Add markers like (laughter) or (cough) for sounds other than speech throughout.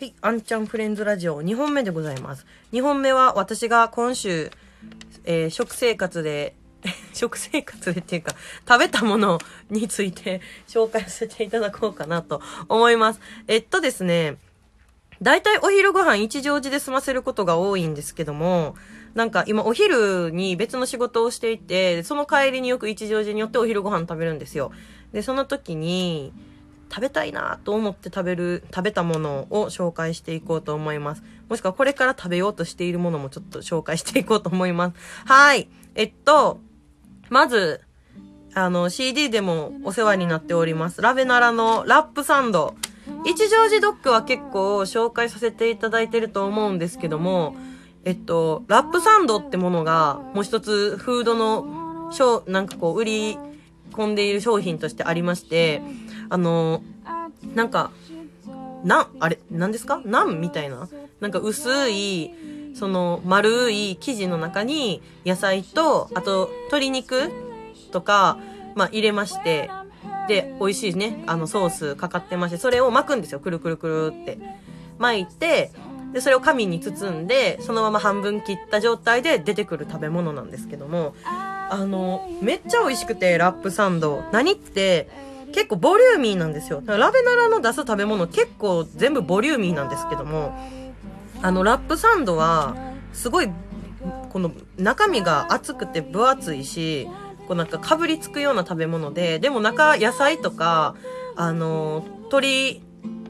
はい、あんちゃんフレンズラジオ2本目でございます。2本目は私が今週、えー食生活で、(laughs) 食生活でっていうか、食べたものについて (laughs) 紹介させていただこうかなと思います。えっとですね、大体お昼ご飯一乗寺で済ませることが多いんですけども、なんか今お昼に別の仕事をしていて、その帰りによく一乗寺によってお昼ご飯食べるんですよ。で、その時に、食べたいなと思って食べる、食べたものを紹介していこうと思います。もしくはこれから食べようとしているものもちょっと紹介していこうと思います。はい。えっと、まず、あの、CD でもお世話になっております。ラベナラのラップサンド。一乗寺ドッグは結構紹介させていただいてると思うんですけども、えっと、ラップサンドってものが、もう一つフードの、なんかこう、売り込んでいる商品としてありまして、あの、なんか、なん、あれ、なんですか？なんみたいな。なんか薄い、その、丸い生地の中に、野菜と、あと、鶏肉とか、まあ、入れまして、で、美味しいね、あの、ソースかかってまして、それを巻くんですよ。くるくるくるって。巻いて、で、それを紙に包んで、そのまま半分切った状態で出てくる食べ物なんですけども、あの、めっちゃ美味しくて、ラップサンド。何って、結構ボリューミーなんですよ。ラベナラの出す食べ物結構全部ボリューミーなんですけども、あの、ラップサンドは、すごい、この中身が厚くて分厚いし、こうなんかかぶりつくような食べ物で、でも中野菜とか、あの、鶏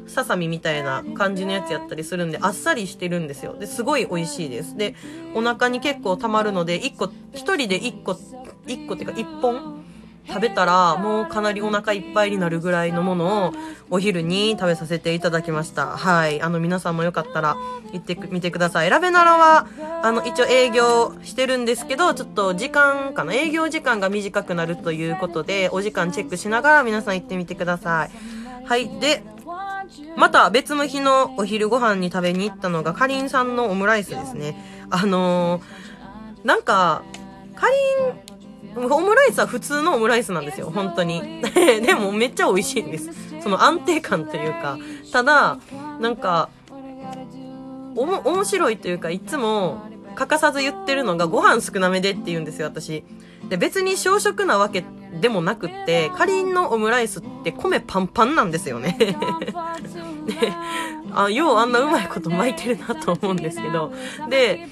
ささみみたいな感じのやつやったりするんで、あっさりしてるんですよ。で、すごい美味しいです。で、お腹に結構溜まるので、一個、一人で一個、一個っていうか一本食べたら、もうかなりお腹いっぱいになるぐらいのものをお昼に食べさせていただきました。はい。あの皆さんもよかったら行ってみてください。ラベナラは、あの一応営業してるんですけど、ちょっと時間かな、営業時間が短くなるということで、お時間チェックしながら皆さん行ってみてください。はい。で、また別の日のお昼ご飯に食べに行ったのが、かりんさんのオムライスですね。あのーなんか、かりん、オムライスは普通のオムライスなんですよ、本当に。(laughs) でもめっちゃ美味しいんです。その安定感というか。ただ、なんか、おも、面白いというか、いつも欠かさず言ってるのがご飯少なめでって言うんですよ、私。で、別に小食なわけでもなくって、かりんのオムライスって米パンパンなんですよね。(laughs) で、あ、ようあんなうまいこと巻いてるなと思うんですけど。で、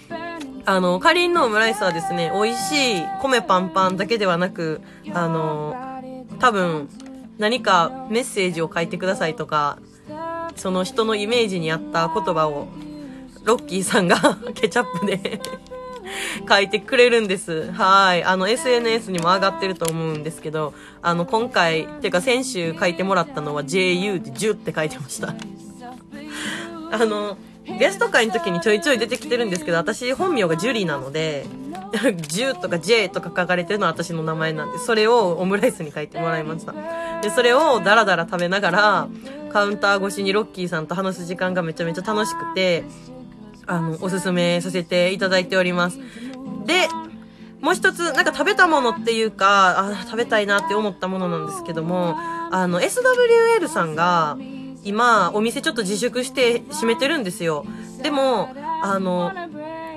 あの、かりんのオムライスはですね、美味しい米パンパンだけではなく、あの、多分、何かメッセージを書いてくださいとか、その人のイメージに合った言葉を、ロッキーさんが (laughs) ケチャップで (laughs) 書いてくれるんです。はい。あの、SNS にも上がってると思うんですけど、あの、今回、ていうか先週書いてもらったのは JU で10って書いてました。あの、ゲスト会の時にちょいちょい出てきてるんですけど、私本名がジュリーなので、(laughs) 10とか J とか書かれてるのは私の名前なんで、それをオムライスに書いてもらいました。で、それをダラダラ食べながら、カウンター越しにロッキーさんと話す時間がめちゃめちゃ楽しくて、あの、おすすめさせていただいております。で、もう一つ、なんか食べたものっていうか、あ、食べたいなって思ったものなんですけども、あの、SWL さんが、今、お店ちょっと自粛して閉めてるんですよ。でも、あの、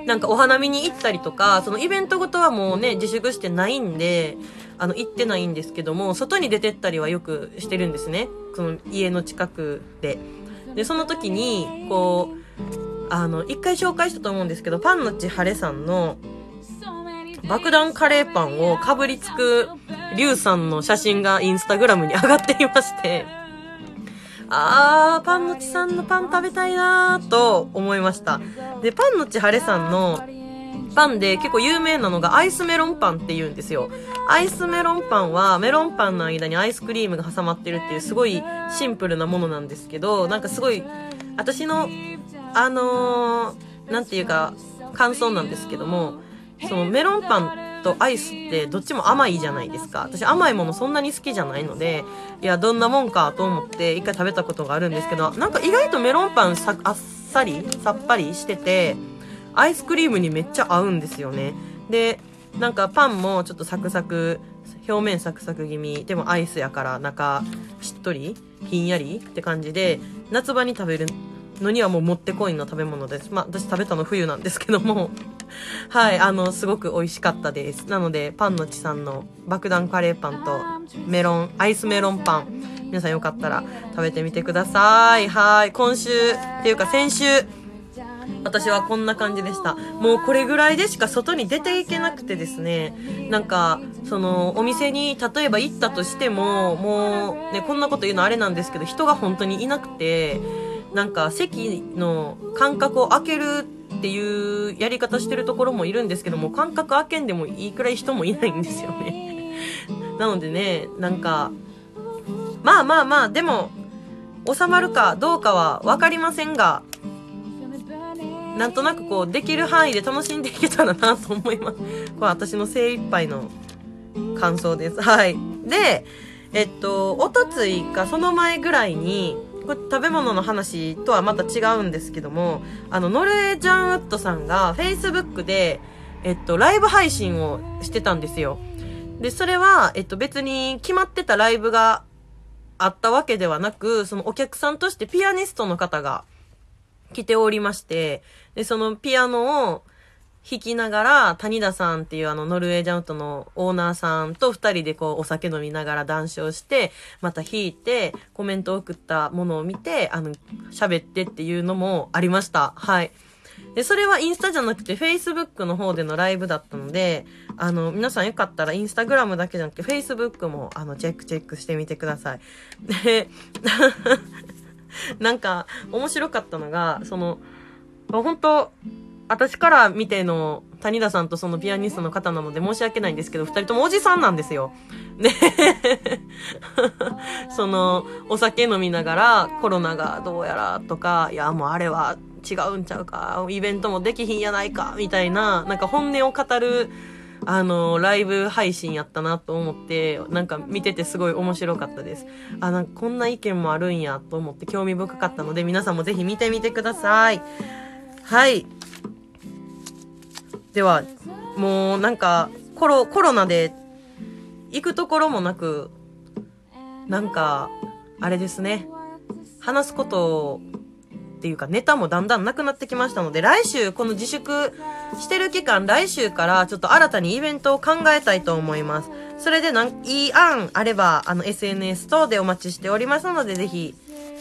なんかお花見に行ったりとか、そのイベントごとはもうね、自粛してないんで、あの、行ってないんですけども、外に出てったりはよくしてるんですね。その家の近くで。で、その時に、こう、あの、一回紹介したと思うんですけど、パンのちはれさんの、爆弾カレーパンをかぶりつく、リュウさんの写真がインスタグラムに上がっていまして、あー、パンのちさんのパン食べたいなーと思いました。で、パンのちはれさんのパンで結構有名なのがアイスメロンパンって言うんですよ。アイスメロンパンはメロンパンの間にアイスクリームが挟まってるっていうすごいシンプルなものなんですけど、なんかすごい、私の、あのー、なんていうか、感想なんですけども、そのメロンパンとアイスってどっちも甘いじゃないですか。私甘いものそんなに好きじゃないので、いや、どんなもんかと思って一回食べたことがあるんですけど、なんか意外とメロンパンさあっさりさっぱりしてて、アイスクリームにめっちゃ合うんですよね。で、なんかパンもちょっとサクサク、表面サクサク気味、でもアイスやから中しっとり、ひんやりって感じで、夏場に食べるのにはもうもってこいの食べ物です。まあ、私食べたの冬なんですけども、(laughs) はい、あの、すごく美味しかったです。なので、パンのちさんの爆弾カレーパンとメロン、アイスメロンパン、皆さんよかったら食べてみてください。はい、今週、っていうか先週、私はこんな感じでした。もうこれぐらいでしか外に出ていけなくてですね、なんか、その、お店に例えば行ったとしても、もう、ね、こんなこと言うのあれなんですけど、人が本当にいなくて、なんか席の間隔を空けるっていうやり方してるところもいるんですけども、間隔空けんでもいいくらい人もいないんですよね。なのでね、なんか、まあまあまあ、でも、収まるかどうかはわかりませんが、なんとなくこう、できる範囲で楽しんでいけたらなと思います。これ私の精一杯の感想です。はい。で、えっと、おとついかその前ぐらいに、これ食べ物の話とはまた違うんですけども、あの、ノルウェージャンウッドさんが Facebook で、えっと、ライブ配信をしてたんですよ。で、それは、えっと、別に決まってたライブがあったわけではなく、そのお客さんとしてピアニストの方が来ておりまして、で、そのピアノを弾きながら、谷田さんっていうあの、ノルウェージャンウッドのオーナーさんと二人でこう、お酒飲みながら談笑して、また弾いて、コメントを送ったものを見て、あの、喋ってっていうのもありました。はい。で、それはインスタじゃなくて、Facebook の方でのライブだったので、あの、皆さんよかったらインスタグラムだけじゃなくて、Facebook も、あの、チェックチェックしてみてください。で、(laughs) なんか、面白かったのが、その、本当私から見ての谷田さんとそのピアニストの方なので申し訳ないんですけど、二人ともおじさんなんですよ。で、(laughs) その、お酒飲みながらコロナがどうやらとか、いやもうあれは違うんちゃうか、イベントもできひんやないか、みたいな、なんか本音を語る、あの、ライブ配信やったなと思って、なんか見ててすごい面白かったです。あ、なんかこんな意見もあるんやと思って興味深かったので、皆さんもぜひ見てみてください。はい。では、もうなんか、コロ、コロナで行くところもなく、なんか、あれですね。話すことっていうかネタもだんだんなくなってきましたので、来週、この自粛してる期間、来週からちょっと新たにイベントを考えたいと思います。それでなん、いい案あれば、あの、SNS 等でお待ちしておりますので、ぜひ、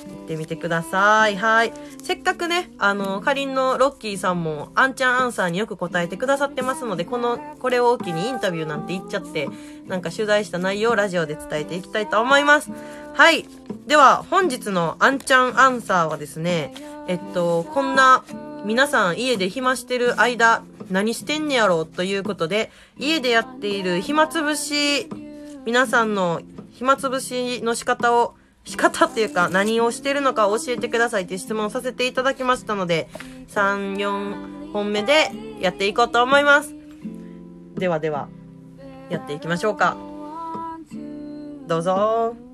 行ってみてください。はい。せっかくね、あの、かりんのロッキーさんも、アンちゃんアンサーによく答えてくださってますので、この、これを機にインタビューなんて言っちゃって、なんか取材した内容をラジオで伝えていきたいと思います。はい。では、本日のアンちゃんアンサーはですね、えっと、こんな、皆さん家で暇してる間、何してんねやろうということで、家でやっている暇つぶし、皆さんの暇つぶしの仕方を、仕方っていうか何をしてるのか教えてくださいって質問させていただきましたので、3、4本目でやっていこうと思います。ではでは、やっていきましょうか。どうぞ。